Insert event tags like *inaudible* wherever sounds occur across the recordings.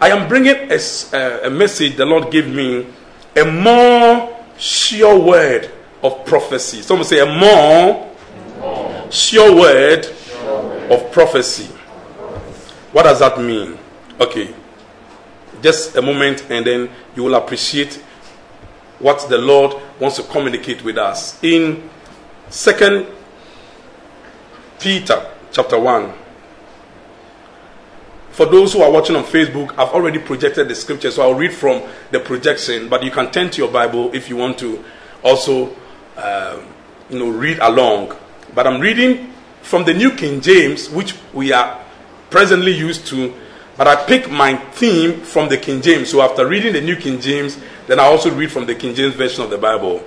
I am bringing a, a message the Lord gave me, a more sure word of prophecy. Someone say, a more sure word of prophecy. What does that mean? Okay, just a moment and then you will appreciate what the Lord wants to communicate with us. In Second Peter chapter 1, for those who are watching on Facebook, I've already projected the scripture, so I'll read from the projection. But you can turn to your Bible if you want to also, um, you know, read along. But I'm reading from the New King James, which we are presently used to. But I pick my theme from the King James. So after reading the New King James, then I also read from the King James version of the Bible.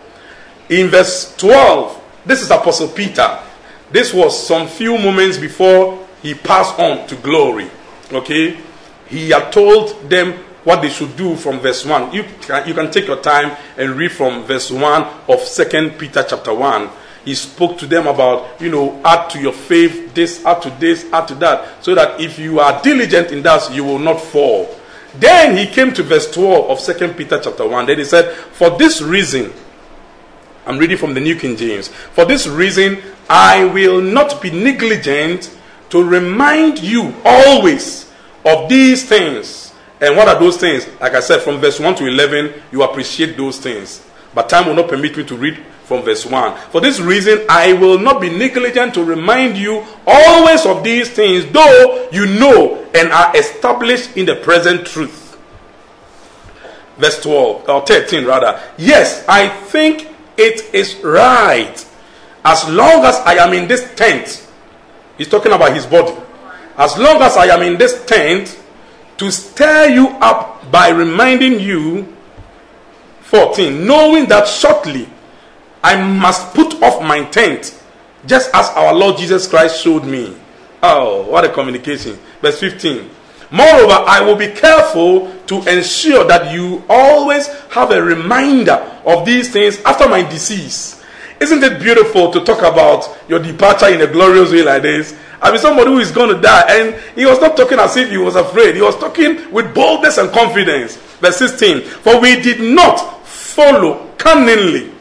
In verse 12, this is Apostle Peter. This was some few moments before he passed on to glory. Okay? He had told them what they should do from verse 1. You can, you can take your time and read from verse 1 of Second Peter chapter 1. He spoke to them about, you know, add to your faith this, add to this, add to that, so that if you are diligent in that, you will not fall. Then he came to verse 12 of Second Peter chapter 1. Then he said, For this reason, I'm reading from the New King James. For this reason, I will not be negligent to remind you always of these things. And what are those things? Like I said, from verse 1 to 11, you appreciate those things. But time will not permit me to read from verse 1. For this reason, I will not be negligent to remind you always of these things, though you know and are established in the present truth. Verse 12, or 13 rather. Yes, I think it is right as long as I am in this tent. He's talking about his body. As long as I am in this tent, to stir you up by reminding you 14 knowing that shortly i must put off my tent just as our lord jesus christ showed me. Oh what a communication. Verse 15 moreover i will be careful to ensure that you always have a reminder of these things after my decease isn't it beautiful to talk about your departure in a glorious way like this I mean, somebody who is going to die. And he was not talking as if he was afraid. He was talking with boldness and confidence. Verse 16. For we did not follow cunningly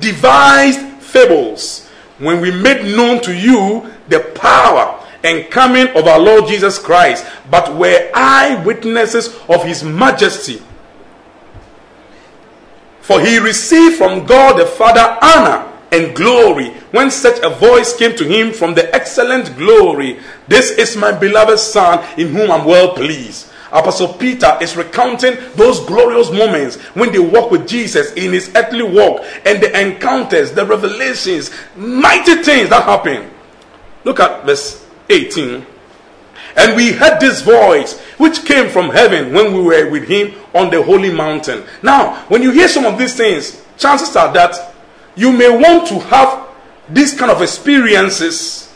devised fables when we made known to you the power and coming of our Lord Jesus Christ, but were eyewitnesses of his majesty. For he received from God the Father honor and glory when such a voice came to him from the excellent glory This is my beloved Son in whom I'm well pleased. Apostle Peter is recounting those glorious moments when they walk with Jesus in his earthly walk and the encounters, the revelations, mighty things that happen. Look at verse 18. And we heard this voice which came from heaven when we were with him on the holy mountain. Now, when you hear some of these things, chances are that you may want to have these kind of experiences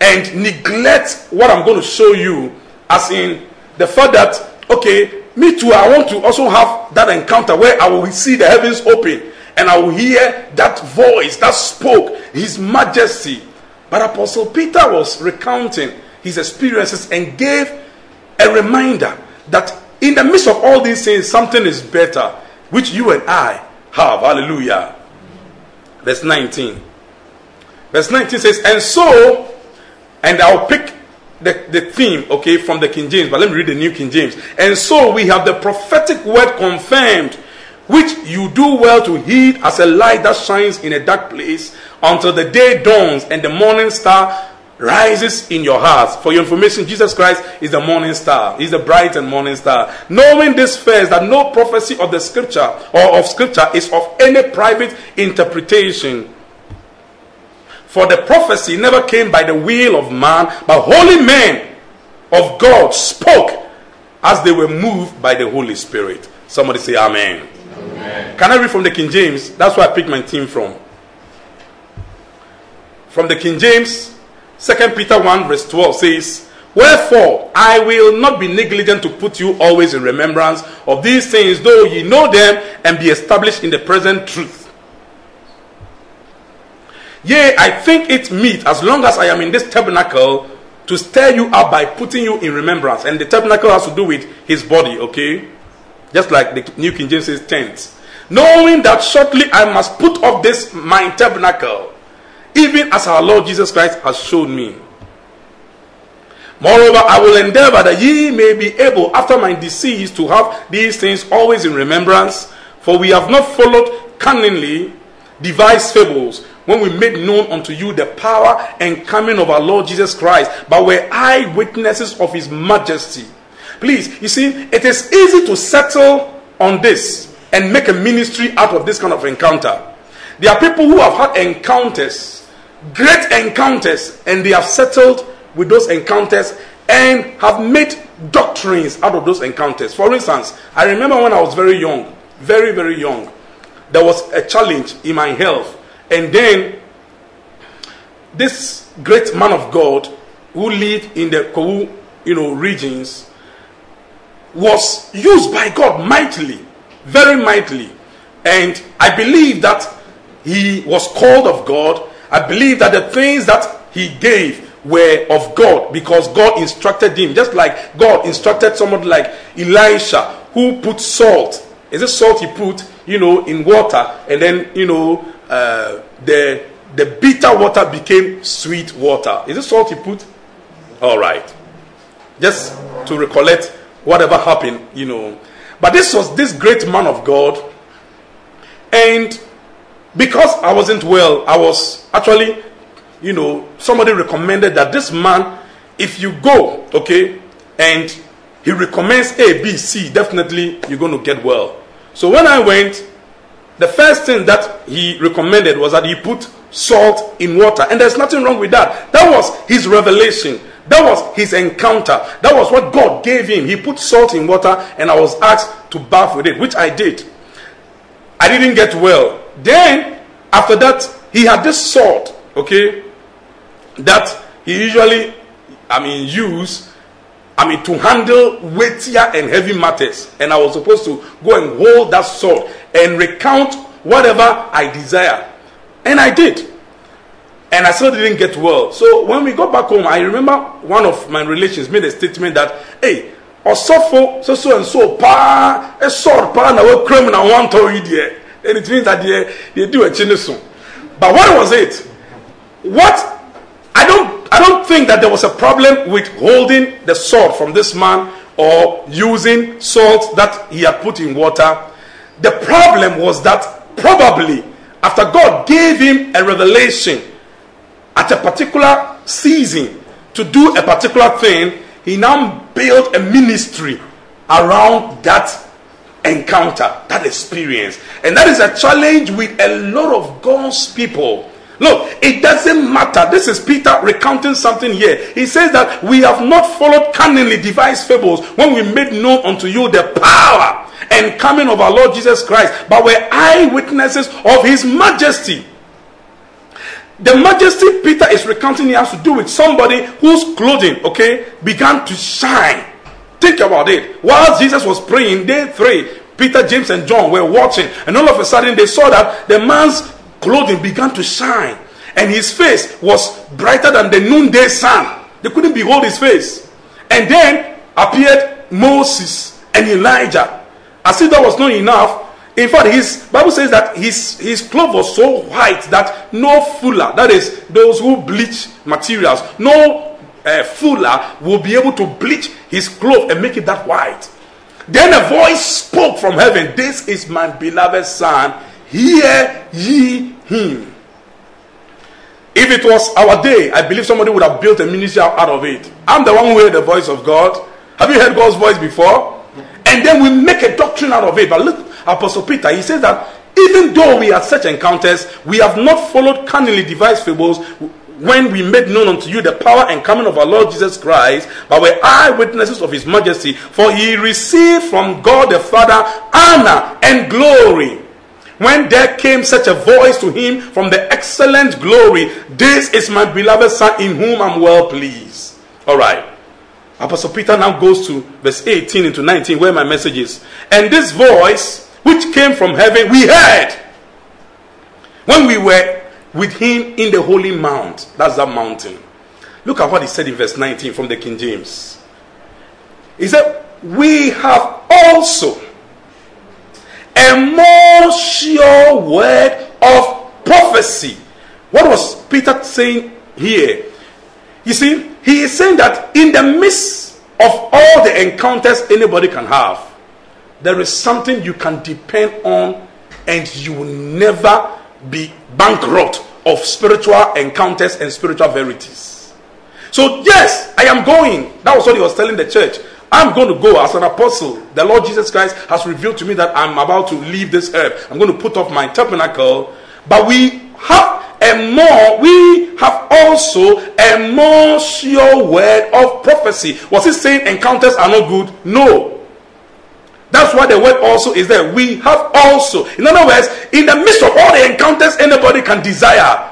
and neglect what I'm going to show you, as in the fact that, okay, me too, I want to also have that encounter where I will see the heavens open and I will hear that voice that spoke his majesty. But Apostle Peter was recounting his experiences and gave a reminder that in the midst of all these things, something is better, which you and I have. Hallelujah. Verse 19. Verse 19 says, And so, and I'll pick the, the theme, okay, from the King James, but let me read the New King James. And so we have the prophetic word confirmed, which you do well to heed as a light that shines in a dark place until the day dawns and the morning star rises in your hearts. For your information, Jesus Christ is the morning star. He's the bright and morning star. Knowing this first, that no prophecy of the scripture or of scripture is of any private interpretation. For the prophecy never came by the will of man, but holy men of God spoke as they were moved by the Holy Spirit. Somebody say Amen. amen. Can I read from the King James? That's where I picked my theme from. From the King James, 2 Peter 1, verse 12 says, Wherefore I will not be negligent to put you always in remembrance of these things, though ye know them and be established in the present truth. Yea, I think it meet, as long as I am in this tabernacle, to stir you up by putting you in remembrance. And the tabernacle has to do with his body, okay? Just like the New King James says tent. Knowing that shortly I must put off this my tabernacle, even as our Lord Jesus Christ has shown me. Moreover, I will endeavor that ye may be able, after my decease, to have these things always in remembrance. For we have not followed cunningly devised fables when we made known unto you the power and coming of our Lord Jesus Christ, but were eyewitnesses of his majesty. Please, you see, it is easy to settle on this and make a ministry out of this kind of encounter. There are people who have had encounters, great encounters, and they have settled with those encounters and have made doctrines out of those encounters. For instance, I remember when I was very young, very, very young, there was a challenge in my health and then this great man of God who lived in the Kou, you know, regions was used by God mightily, very mightily. And I believe that he was called of God. I believe that the things that he gave were of God because God instructed him, just like God instructed someone like Elisha who put salt. Is it salt he put, you know, in water and then, you know, uh, the the bitter water became sweet water. Is it salt he put? All right. Just to recollect whatever happened, you know. But this was this great man of God, and because I wasn't well, I was actually, you know, somebody recommended that this man, if you go, okay, and he recommends A, B, C, definitely you're going to get well. So when I went, the first thing that he recommended was that he put salt in water. And there's nothing wrong with that. That was his revelation. That was his encounter. That was what God gave him. He put salt in water, and I was asked to bath with it, which I did. I didn't get well. Then, after that, he had this sword, okay, that he usually, I mean, use, I mean, to handle weightier and heavy matters. And I was supposed to go and hold that sword and recount whatever I desire. And I did. And I still didn't get well. So when we got back home, I remember one of my relations made a statement that, hey, Osofo, so so and so, pa, a sword, pa, na we criminal one to you And it means that they, they do a chinisun. But what was it? What? I don't, I don't think that there was a problem with holding the sword from this man or using salt that he had put in water. The problem was that probably after God gave him a revelation at a particular season to do a particular thing, he now built a ministry around that encounter, that experience. And that is a challenge with a lot of God's people. Look, it doesn't matter. This is Peter recounting something here. He says that we have not followed cunningly devised fables when we made known unto you the power and coming of our Lord Jesus Christ, but we're eyewitnesses of his majesty. The majesty Peter is recounting here has to do with somebody whose clothing, okay, began to shine. Think about it. While Jesus was praying, day three, Peter, James, and John were watching, and all of a sudden they saw that the man's clothing began to shine, and his face was brighter than the noonday sun. They couldn't behold his face. And then appeared Moses and Elijah as if that was not enough, in fact, his Bible says that his his cloth was so white that no fuller, that is, those who bleach materials, no uh, fuller will be able to bleach his cloth and make it that white. Then a voice spoke from heaven, This is my beloved son, hear ye him. If it was our day, I believe somebody would have built a ministry out of it. I'm the one who heard the voice of God. Have you heard God's voice before? and then we make a doctrine out of it. But look, Apostle Peter, he says that even though we had such encounters, we have not followed cunningly devised fables when we made known unto you the power and coming of our Lord Jesus Christ, but were eyewitnesses of his majesty. For he received from God the Father honor and glory. When there came such a voice to him from the excellent glory, This is my beloved Son in whom I'm well pleased. All right. Apostle Peter now goes to verse 18 into 19, where my message is. And this voice, which came from heaven, we heard when we were with him in the holy mount. That's that mountain. Look at what he said in verse 19 from the King James. He said, We have also a more sure word of prophecy. What was Peter saying here? You see, he is saying that in the midst of all the encounters anybody can have, there is something you can depend on and you will never be bankrupt of spiritual encounters and spiritual verities. So, yes, I am going. That was what he was telling the church. I'm going to go as an apostle. The Lord Jesus Christ has revealed to me that I'm about to leave this earth. I'm going to put off my tabernacle. But we have a more, we have also a more sure word of prophecy. Was he saying encounters are not good? No. That's why the word also is there. We have also. In other words, in the midst of all the encounters anybody can desire,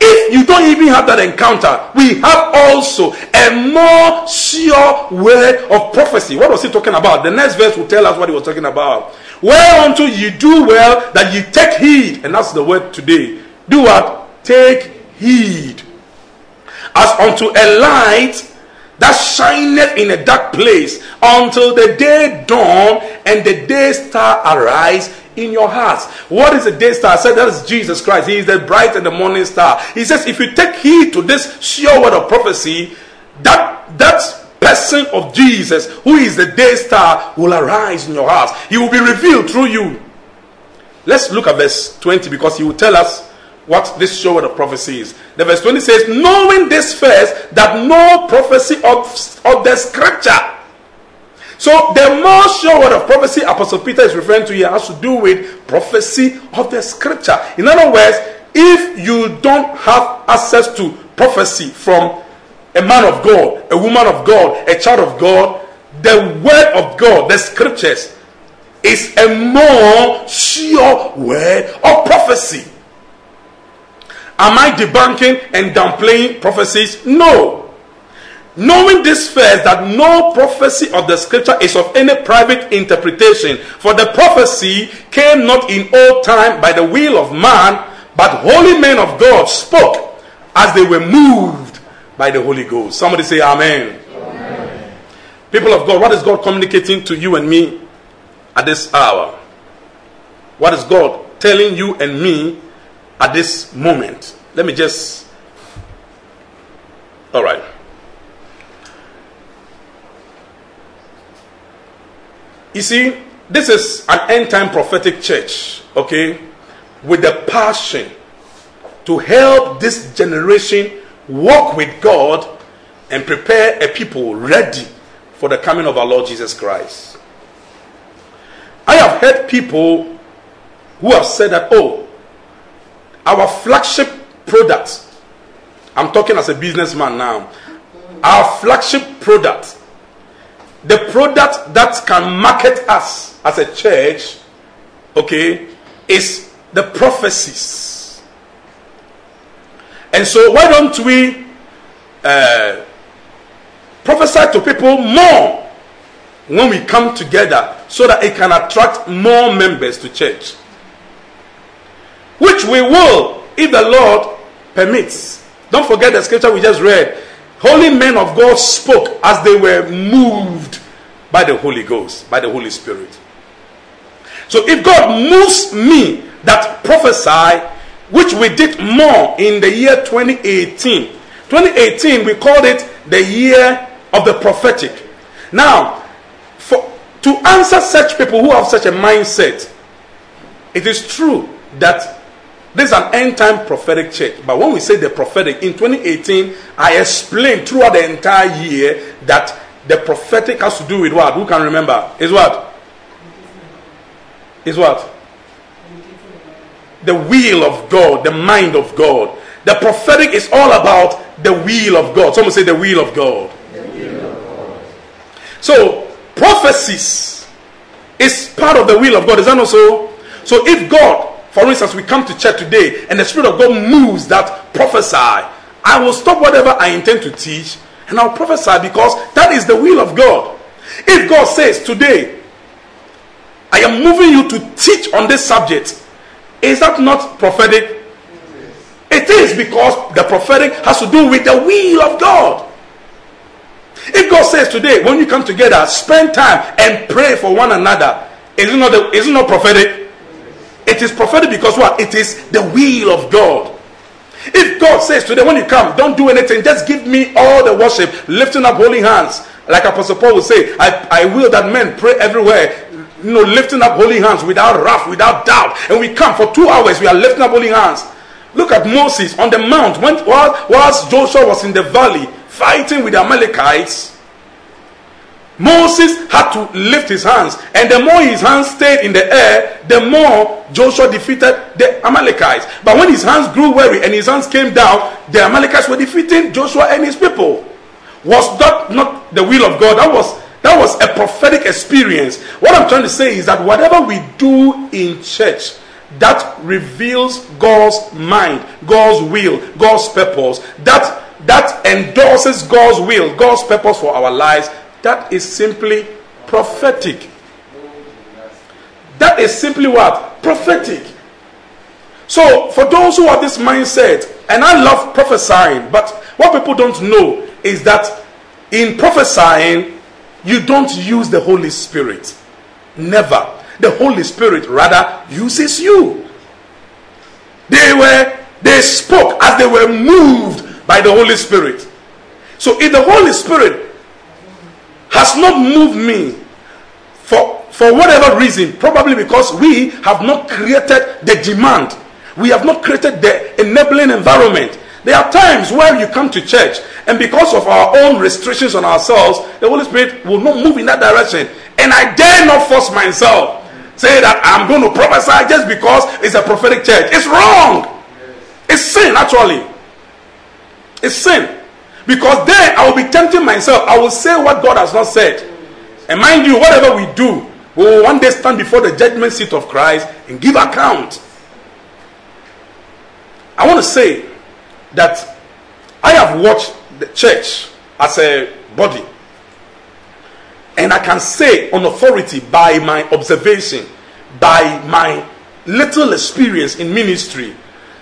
if you don't even have that encounter, we have also a more sure word of prophecy. What was he talking about? The next verse will tell us what he was talking about. Whereunto you do well that you take heed, and that's the word today. Do what? Take heed. As unto a light that shineth in a dark place until the day dawn and the day star arise in your hearts. What is the day star? I said that is Jesus Christ. He is the bright and the morning star. He says, if you take heed to this sure word of prophecy, that that person of Jesus, who is the day star, will arise in your hearts. He will be revealed through you. Let's look at verse 20 because he will tell us what this word of prophecy is. The verse 20 says, Knowing this first, that no prophecy of, of the scripture. So the more sure word of prophecy Apostle Peter is referring to here has to do with prophecy of the scripture. In other words, if you don't have access to prophecy from a man of God, a woman of God, a child of God, the word of God, the scriptures, is a more sure word of prophecy. Am I debunking and downplaying prophecies? No. Knowing this first, that no prophecy of the scripture is of any private interpretation, for the prophecy came not in old time by the will of man, but holy men of God spoke as they were moved by the Holy Ghost. Somebody say, Amen. Amen. People of God, what is God communicating to you and me at this hour? What is God telling you and me at this moment. Let me just. All right. You see, this is an end time prophetic church, okay, with the passion to help this generation walk with God and prepare a people ready for the coming of our Lord Jesus Christ. I have heard people who have said that, oh, our flagship product, I'm talking as a businessman now, our flagship product, the product that can market us as a church, okay, is the prophecies. And so, why don't we uh, prophesy to people more when we come together so that it can attract more members to church? Which we will if the Lord permits. Don't forget the scripture we just read. Holy men of God spoke as they were moved by the Holy Ghost, by the Holy Spirit. So if God moves me that prophesy, which we did more in the year 2018. 2018, we called it the year of the prophetic. Now, for, to answer such people who have such a mindset, it is true that this is an end time prophetic church. But when we say the prophetic, in 2018, I explained throughout the entire year that the prophetic has to do with what? Who can remember? Is what? Is what? The will of God, the mind of God. The prophetic is all about the will of God. Someone say the will of God. So, prophecies is part of the will of God. Is that not so? So, if God for instance, we come to church today and the Spirit of God moves that prophesy. I will stop whatever I intend to teach and I'll prophesy because that is the will of God. If God says today, I am moving you to teach on this subject, is that not prophetic? It is because the prophetic has to do with the will of God. If God says today, when you come together, spend time and pray for one another, is it not, the, is it not prophetic? It is prophetic because what? It is the will of God. If God says today, when you come, don't do anything, just give me all the worship, lifting up holy hands. Like Apostle Paul would say, I, I will that men pray everywhere, you know, lifting up holy hands without wrath, without doubt. And we come for two hours, we are lifting up holy hands. Look at Moses on the mount. When, whilst Joshua was in the valley fighting with the Amalekites, Moses had to lift his hands, and the more his hands stayed in the air, the more Joshua defeated the Amalekites. But when his hands grew weary and his hands came down, the Amalekites were defeating Joshua and his people. Was that not the will of God? That was that was a prophetic experience. What I'm trying to say is that whatever we do in church that reveals God's mind, God's will, God's purpose, that that endorses God's will, God's purpose for our lives, that is simply prophetic. That is simply what? Prophetic. So, for those who have this mindset, and I love prophesying, but what people don't know is that in prophesying, you don't use the Holy Spirit. Never. The Holy Spirit rather uses you. They were, they spoke as they were moved by the Holy Spirit. So if the Holy Spirit has not moved me for, for whatever reason, probably because we have not created the demand, we have not created the enabling environment. There are times where you come to church, and because of our own restrictions on ourselves, the Holy Spirit will not move in that direction. And I dare not force myself, say that I'm going to prophesy just because it's a prophetic church. It's wrong. It's sin, actually. It's sin. Because then I will be tempting myself. I will say what God has not said. And mind you, whatever we do, we will one day stand before the judgment seat of Christ and give account. I want to say that I have watched the church as a body. And I can say on authority by my observation, by my little experience in ministry,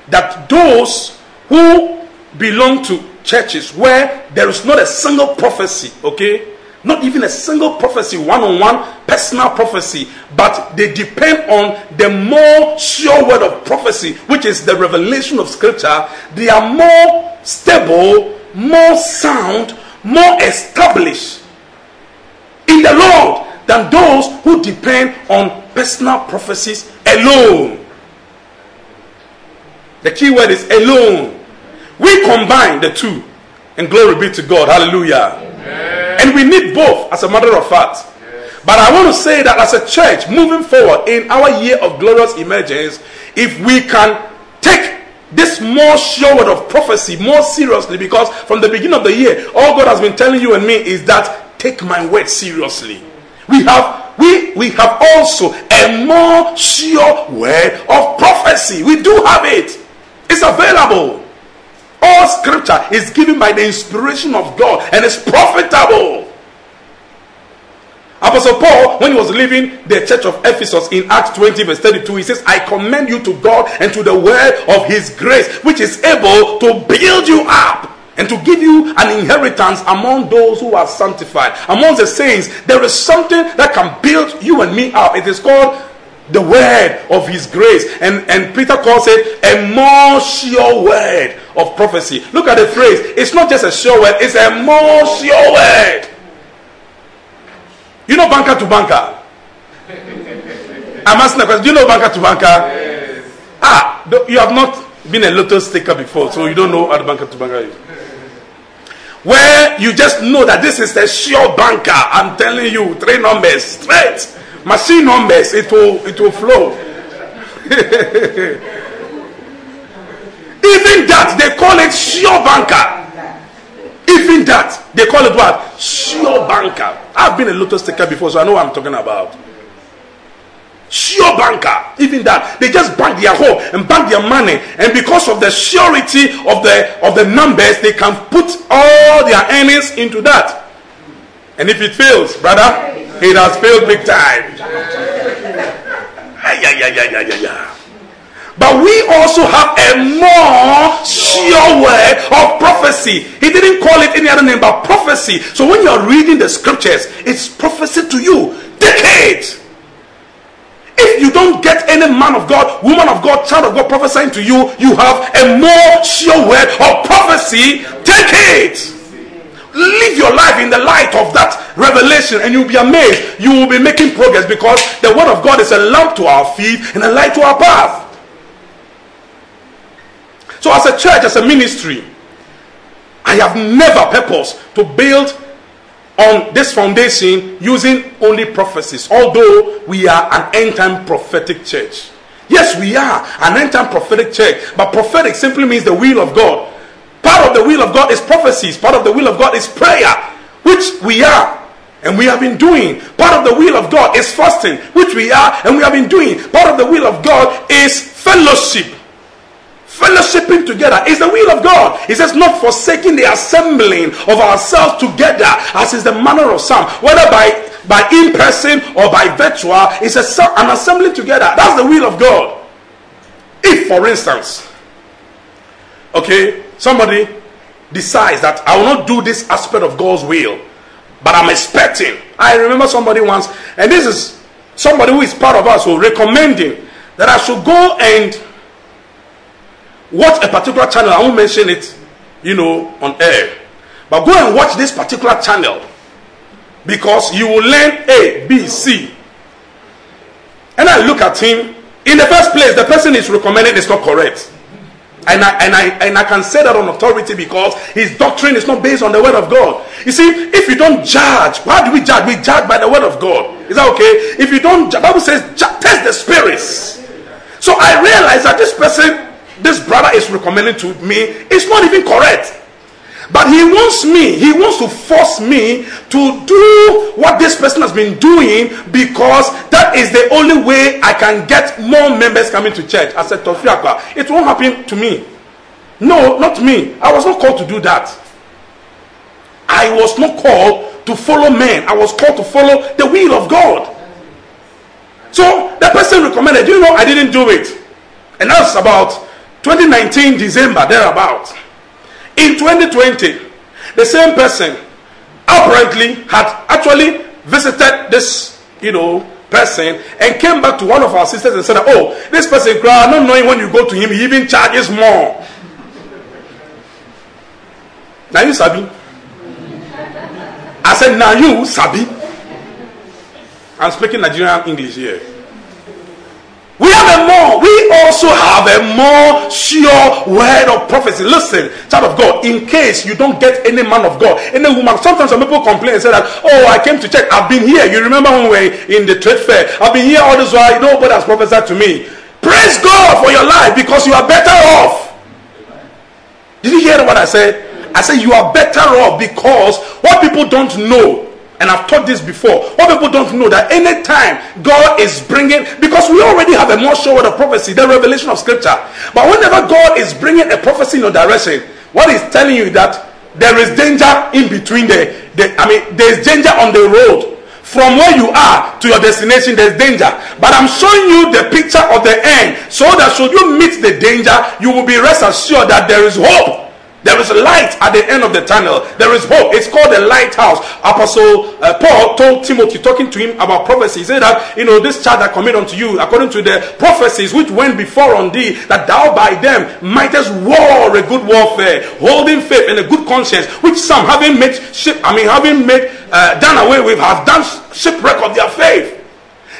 that those who belong to churches where there is not a single prophecy, okay? Not even a single prophecy, one on one personal prophecy, but they depend on the more sure word of prophecy, which is the revelation of scripture. They are more stable, more sound, more established in the Lord than those who depend on personal prophecies alone. The key word is alone. We combine the two, and glory be to God. Hallelujah. Amen. And we need both, as a matter of fact. Yes. But I want to say that as a church, moving forward in our year of glorious emergence, if we can take this more sure word of prophecy more seriously, because from the beginning of the year, all God has been telling you and me is that take my word seriously. We have we we have also a more sure word of prophecy. We do have it. It's available. All scripture is given by the inspiration of God and is profitable. Apostle Paul, when he was leaving the church of Ephesus in Acts 20, verse 32, he says, I commend you to God and to the word of his grace, which is able to build you up and to give you an inheritance among those who are sanctified. Among the saints, there is something that can build you and me up. It is called the word of his grace. And, and Peter calls it a more sure word of prophecy. Look at the phrase. It's not just a sure word, it's a more sure word. You know banker to banker? I'm asking a question. Do you know banker to banker? Yes. Ah, you have not been a lotto staker before, so you don't know what banker to banker is. Where you just know that this is a sure banker. I'm telling you, three numbers straight machine numbers, it will it will flow. *laughs* Even that they call it sure banker. Even that they call it what? Sure banker. I've been a lotto staker before, so I know what I'm talking about. Sure banker. Even that they just bank their home and bank their money, and because of the surety of the of the numbers, they can put all their earnings into that. And if it fails, brother, it has failed big time. Yeah, yeah, yeah, yeah, yeah, yeah. But we also have a more sure word of prophecy. He didn't call it any other name but prophecy. So when you're reading the scriptures, it's prophecy to you. Decades. If you don't get any man of God, woman of God, child of God prophesying to you, you have a more sure word of prophecy. Take it. Live your life in the light of that revelation and you'll be amazed. You will be making progress because the word of God is a lamp to our feet and a light to our path. So, as a church, as a ministry, I have never purpose to build on this foundation using only prophecies, although we are an end time prophetic church. Yes, we are an end time prophetic church, but prophetic simply means the will of God. Of the will of God is prophecies, part of the will of God is prayer, which we are. And we have been doing. Part of the will of God is fasting, which we are and we have been doing. Part of the will of God is fellowship fellowshipping together is the will of God. He says, not forsaking the assembling of ourselves together, as is the manner of some, whether by by in person or by virtual, it's a, an assembling together. That's the will of God. If, for instance, okay, somebody decides that I will not do this aspect of God's will, but I'm expecting. I remember somebody once, and this is somebody who is part of us, who recommending that I should go and watch a particular channel. I won't mention it, you know, on air. But go and watch this particular channel because you will learn A, B, C. And I look at him. In the first place, the person is recommending is not correct. And I, and, I, and I can say that on authority because his doctrine is not based on the word of God. You see, if you don't judge, why do we judge? We judge by the word of God. Is that okay? If you don't, the Bible says, test the spirits. So I realize that this person this brother is recommending to me is not even correct. But he wants me, he wants to force me to do what this person has been doing because that is the only way I can get more members coming to church. I said, Tofiakwa, it won't happen to me. No, not me. I was not called to do that. I was not called to follow men. I was called to follow the will of God. So the person recommended, you know, I didn't do it. And that's about 2019 December, thereabout. In 2020, the same person apparently had actually visited this, you know, person and came back to one of our sisters and said, Oh, this person, cried, not knowing when you go to him, he even charges more. Now you sabi. I said, Now you sabi. I'm speaking Nigerian English here. We have a more, we also have a more sure word of prophecy. Listen, child of God, in case you don't get any man of God, any woman, sometimes some people complain and say that, oh, I came to check, I've been here. You remember when we were in the trade fair? I've been here all this while, nobody has prophesied to me. Praise God for your life because you are better off. Did you hear what I said? I said you are better off because what people don't know and I've taught this before. What people don't know that anytime God is bringing, because we already have a more sure word of prophecy, the revelation of scripture. But whenever God is bringing a prophecy in your direction, what He's telling you that there is danger in between the, the I mean, there's danger on the road. From where you are to your destination, there's danger. But I'm showing you the picture of the end so that should you meet the danger, you will be rest assured that there is hope. There is a light at the end of the tunnel. There is hope. It's called the lighthouse. Apostle uh, Paul told Timothy, talking to him about prophecy, he said that, you know, this child that commit unto you, according to the prophecies which went before on thee, that thou by them mightest war a good warfare, holding faith and a good conscience, which some having made ship, I mean, having made, uh, done away with, have done shipwreck of their faith.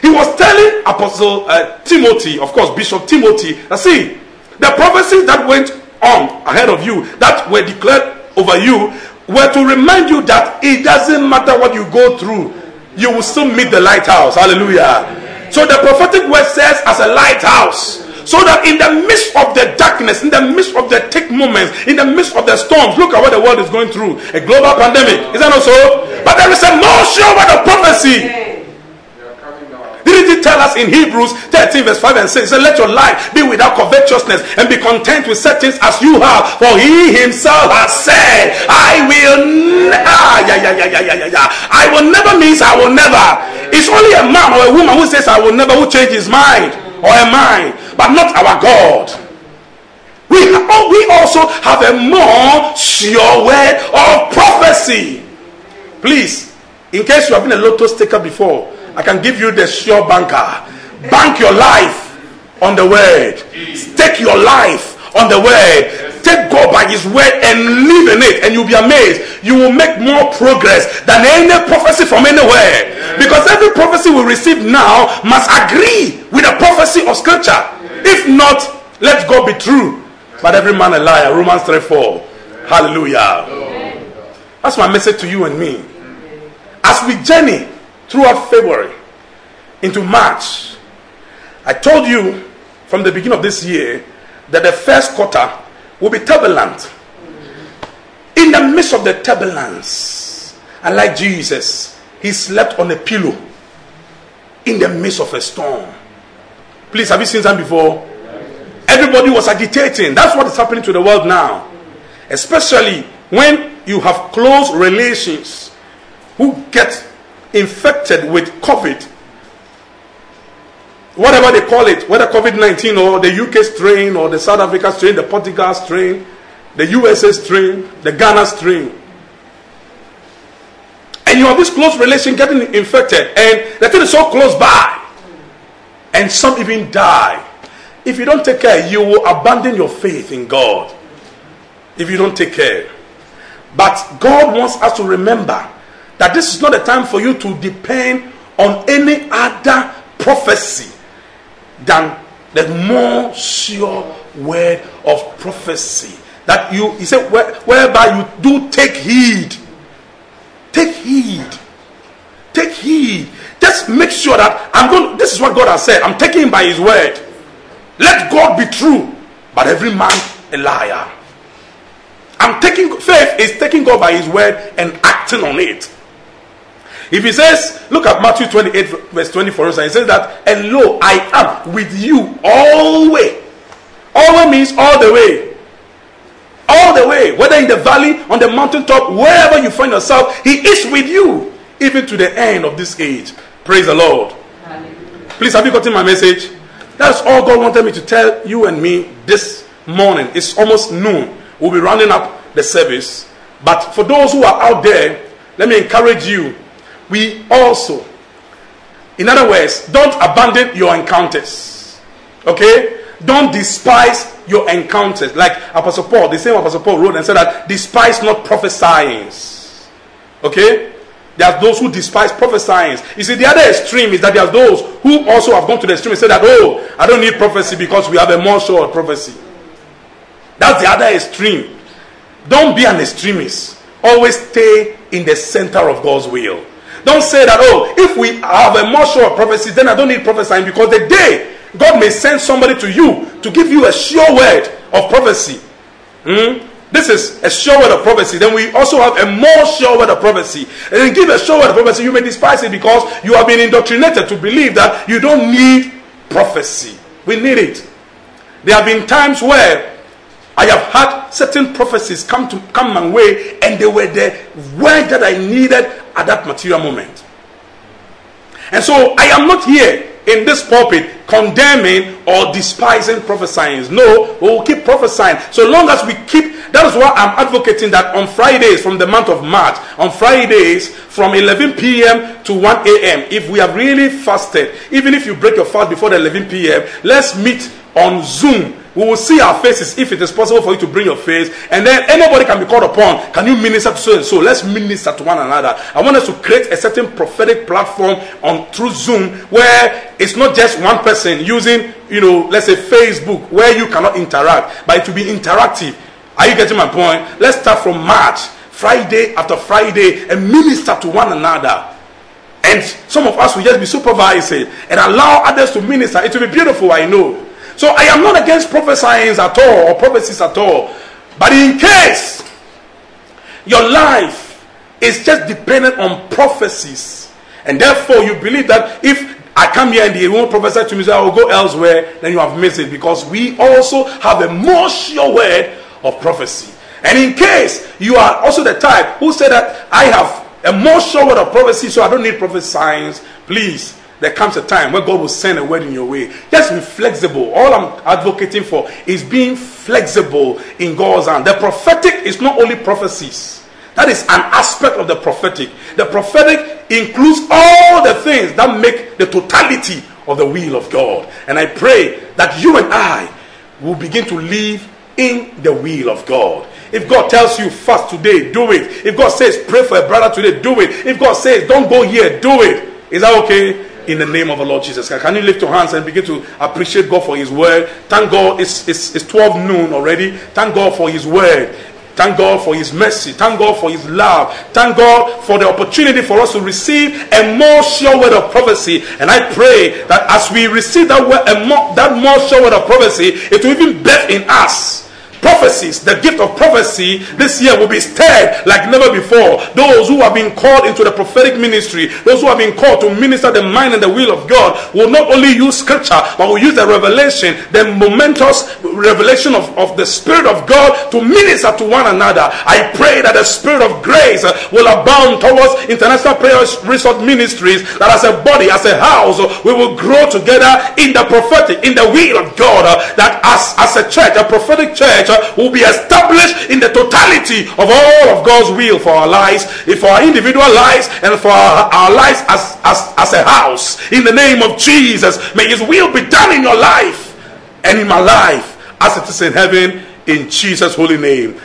He was telling Apostle uh, Timothy, of course, Bishop Timothy, that see, the prophecies that went on ahead of you that were declared over you were to remind you that it doesn't matter what you go through, you will still meet the lighthouse. Hallelujah. So the prophetic word says, as a lighthouse. So that in the midst of the darkness, in the midst of the thick moments, in the midst of the storms, look at what the world is going through a global pandemic. Is that not so? But there is a more sure word of prophecy didn't he tell us in Hebrews 13, verse 5 and 6? He said, Let your life be without covetousness and be content with such things as you have. For he himself has said, I will ah, yeah, yeah, yeah, yeah, yeah, yeah. I will never means I will never. It's only a man or a woman who says I will never who change his mind or a mind. but not our God. We, we also have a more sure word of prophecy. Please, in case you have been a lotto taker before, I can give you the sure banker. Bank your life on the word. Stake your life on the word. Take God by His word and live in it, and you'll be amazed. You will make more progress than any prophecy from anywhere. Because every prophecy we receive now must agree with the prophecy of Scripture. If not, let God be true, but every man a liar. Romans 3 4. Hallelujah. That's my message to you and me. As we journey throughout February into March, I told you from the beginning of this year that the first quarter will be turbulent. In the midst of the turbulence, and like Jesus, he slept on a pillow in the midst of a storm. Please, have you seen that before? Everybody was agitating. That's what is happening to the world now. Especially when you have close relations who get infected with COVID. Whatever they call it, whether COVID 19 or the UK strain or the South Africa strain, the Portugal strain, the USA strain, the Ghana strain. And you have this close relation getting infected, and the thing is so close by. And some even die. If you don't take care, you will abandon your faith in God. If you don't take care. But God wants us to remember that this is not a time for you to depend on any other prophecy than the more sure word of prophecy. That you, he said, where, whereby you do take heed. Take heed. Take heed. Just make sure that I'm going. This is what God has said. I'm taking him by His word. Let God be true, but every man a liar. I'm taking faith is taking God by His word and acting on it. If he says, look at Matthew 28, verse 24, he says that, and lo, I am with you always. Always means all the way. All the way. Whether in the valley, on the mountaintop, wherever you find yourself, he is with you, even to the end of this age. Praise the Lord. Please, have you gotten my message? That's all God wanted me to tell you and me this morning. It's almost noon. We'll be rounding up the service. But for those who are out there, let me encourage you we also, in other words, don't abandon your encounters. Okay? Don't despise your encounters. Like Apostle Paul, the same Apostle Paul wrote and said that despise not prophesying. Okay? There are those who despise prophesying. You see, the other extreme is that there are those who also have gone to the extreme and said that, oh, I don't need prophecy because we have a more sure prophecy. That's the other extreme. Don't be an extremist. Always stay in the center of God's will. Don't say that, oh, if we have a more sure prophecy, then I don't need prophesying because the day God may send somebody to you to give you a sure word of prophecy. Hmm? This is a sure word of prophecy. Then we also have a more sure word of prophecy. And give a sure word of prophecy, you may despise it because you have been indoctrinated to believe that you don't need prophecy. We need it. There have been times where I have had certain prophecies come to come my way, and they were the word that I needed at that material moment. And so I am not here in this pulpit condemning or despising prophesying. No, we will keep prophesying. So long as we keep, that is why I'm advocating that on Fridays from the month of March, on Fridays from 11 p.m. to 1 a.m., if we have really fasted, even if you break your fast before the 11 p.m., let's meet on Zoom we will see our faces if it is possible for you to bring your face. And then anybody can be called upon. Can you minister to so and so? Let's minister to one another. I want us to create a certain prophetic platform on through Zoom where it's not just one person using, you know, let's say Facebook where you cannot interact, but it will be interactive. Are you getting my point? Let's start from March, Friday after Friday, and minister to one another. And some of us will just be supervising and allow others to minister. It will be beautiful, I know. So I am not against prophesying at all or prophecies at all. But in case your life is just dependent on prophecies, and therefore you believe that if I come here and they won't prophesy to me, so I will go elsewhere, then you have missed it because we also have a more sure word of prophecy. And in case you are also the type who said that I have a more sure word of prophecy, so I don't need prophecy signs, please there comes a time where God will send a word in your way. Just be flexible. All I'm advocating for is being flexible in God's hand. The prophetic is not only prophecies. That is an aspect of the prophetic. The prophetic includes all the things that make the totality of the will of God. And I pray that you and I will begin to live in the will of God. If God tells you fast today, do it. If God says pray for a brother today, do it. If God says don't go here, do it. Is that okay? In the name of the Lord Jesus. Can you lift your hands and begin to appreciate God for His word? Thank God it's, it's, it's 12 noon already. Thank God for His word. Thank God for His mercy. Thank God for His love. Thank God for the opportunity for us to receive a more sure word of prophecy. And I pray that as we receive that word, more, that more sure word of prophecy, it will even birth in us prophecies, the gift of prophecy this year will be stirred like never before. Those who have been called into the prophetic ministry, those who have been called to minister the mind and the will of God, will not only use scripture, but will use the revelation, the momentous revelation of, of the Spirit of God to minister to one another. I pray that the Spirit of grace will abound towards International Prayer Resort Ministries, that as a body, as a house, we will grow together in the prophetic, in the will of God, that as, as a church, a prophetic church, will be established in the totality of all of God's will for our lives, for our individual lives, and for our, our lives as, as, as a house. In the name of Jesus, may His will be done in your life and in my life as it is in heaven in Jesus' holy name.